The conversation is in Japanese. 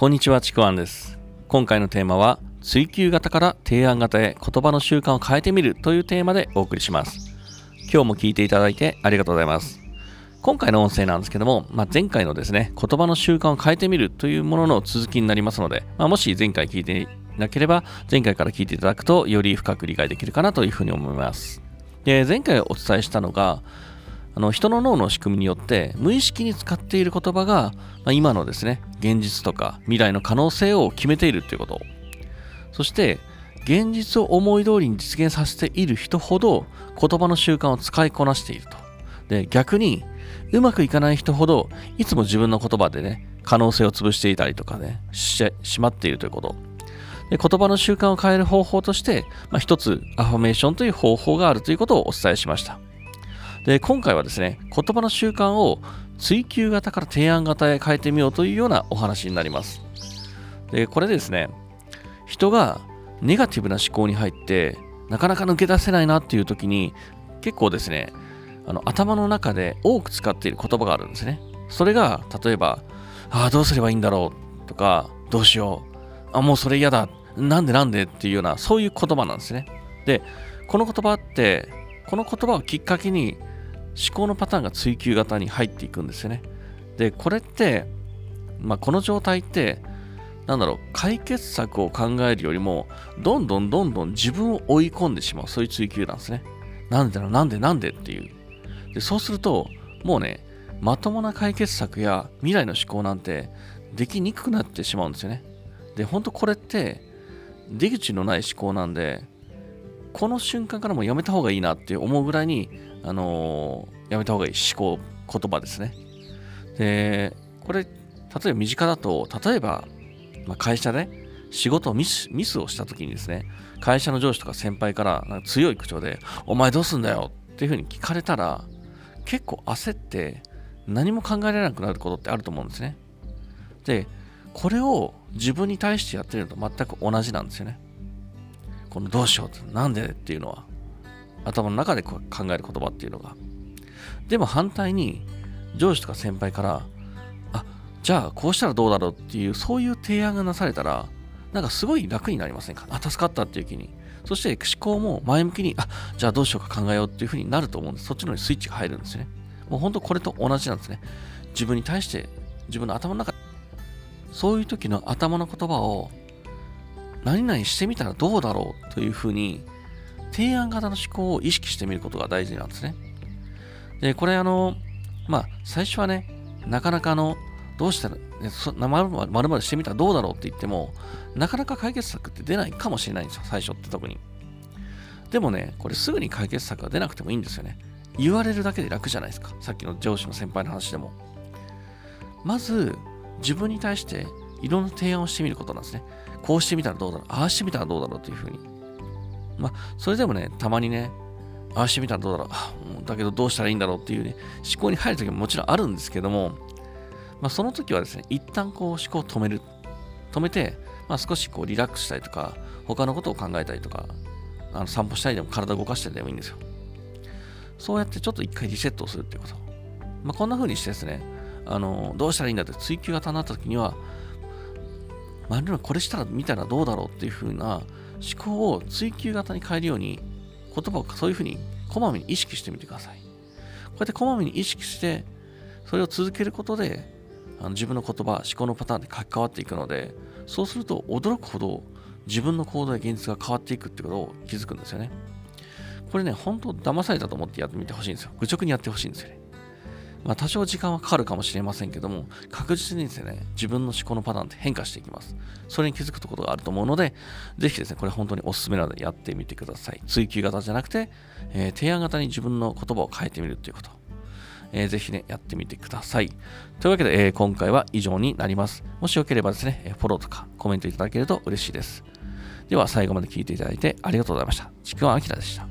こんにちは、ちくわんです。今回のテーマは、追求型から提案型へ言葉の習慣を変えてみるというテーマでお送りします。今日も聞いていただいてありがとうございます。今回の音声なんですけども、まあ、前回のですね、言葉の習慣を変えてみるというものの続きになりますので、まあ、もし前回聞いていなければ、前回から聞いていただくと、より深く理解できるかなというふうに思います。で、前回お伝えしたのが、あの人の脳の仕組みによって無意識に使っている言葉が、まあ、今のですね現実とか未来の可能性を決めているということ。そして現実を思い通りに実現させている人ほど言葉の習慣を使いこなしていると。で逆にうまくいかない人ほどいつも自分の言葉でね可能性を潰していたりとかねしてしまっているということ。で言葉の習慣を変える方法として、まあ、一つアファメーションという方法があるということをお伝えしました。で今回はですね言葉の習慣を追求型から提案型へ変えてみようというようなお話になります。でこれですね人がネガティブな思考に入ってなかなか抜け出せないなっていう時に結構ですねあの頭の中で多く使っている言葉があるんですね。それが例えばああどうすればいいんだろうとかどうしようあもうそれ嫌だなんでなんでっていうようなそういう言葉なんですね。でこの言葉ってこの言葉をきっかけに思考のパターンが追求型に入っていくんですよね。で、これって、まあ、この状態って、なんだろう、解決策を考えるよりも、どんどんどんどん自分を追い込んでしまう、そういう追求なんですね。なんでだろう、なんでなんでっていう。で、そうすると、もうね、まともな解決策や未来の思考なんてできにくくなってしまうんですよね。で、本当これって、出口のない思考なんで、この瞬間からもうやめた方がいいなって思うぐらいに、あのーやめた方がいい思考、言葉ですね。で、これ、例えば身近だと、例えば、まあ、会社で仕事をミスミスをした時にですね、会社の上司とか先輩からなんか強い口調で、お前どうすんだよっていうふうに聞かれたら、結構焦って何も考えられなくなることってあると思うんですね。で、これを自分に対してやってるのと全く同じなんですよね。このどうしようって、なんでっていうのは。頭の中で考える言葉っていうのが。でも反対に、上司とか先輩から、あ、じゃあこうしたらどうだろうっていう、そういう提案がなされたら、なんかすごい楽になりませんか？あ、助かったっていう気に。そして思考も前向きに、あ、じゃあどうしようか考えようっていうふうになると思うんです。そっちのにスイッチが入るんですね。もう本当これと同じなんですね。自分に対して、自分の頭の中、そういう時の頭の言葉を、何々してみたらどうだろうというふうに提案型の思考を意識してみることが大事なんですね。で、これあの、まあ、最初はね、なかなかあの、どうしたら、ねまるまるしてみたらどうだろうって言っても、なかなか解決策って出ないかもしれないんですよ、最初って特に。でもね、これすぐに解決策が出なくてもいいんですよね。言われるだけで楽じゃないですか。さっきの上司の先輩の話でも。まず、自分に対していろんな提案をしてみることなんですね。こうしてみたらどうだろう、ああしてみたらどうだろうというふうに。まあ、それでもね、たまにね、ああしてみたらどうだろう、だけどどうしたらいいんだろうっていうね、思考に入るときももちろんあるんですけども、まあ、その時はですね、一旦こう思考を止める。止めて、まあ、少しこうリラックスしたりとか、他のことを考えたりとか、あの散歩したりでも体を動かしたりでもいいんですよ。そうやってちょっと一回リセットをするっていうこと。まあ、こんな風にしてですね、あのどうしたらいいんだって追求型になった時には、まるこれしたら見たらどうだろうっていう風な思考を追求型に変えるように言葉をそういう風にこまめに意識してみてください。こうやってこまめに意識してそれを続けることであの自分の言葉、思考のパターンで変わっていくのでそうすると驚くほど自分の行動や現実が変わっていくってことを気づくんですよね。これね、本当騙されたと思ってやってみてほしいんですよ。愚直にやってほしいんですよね。まあ、多少時間はかかるかもしれませんけども、確実にですね、自分の思考のパターンって変化していきます。それに気づくことがあると思うので、ぜひですね、これ本当におすすめなのでやってみてください。追求型じゃなくて、えー提案型に自分の言葉を変えてみるということ。えーぜひね、やってみてください。というわけで、えー今回は以上になります。もしよければですね、フォローとかコメントいただけると嬉しいです。では、最後まで聞いていただいてありがとうございました。ちくわあきらでした。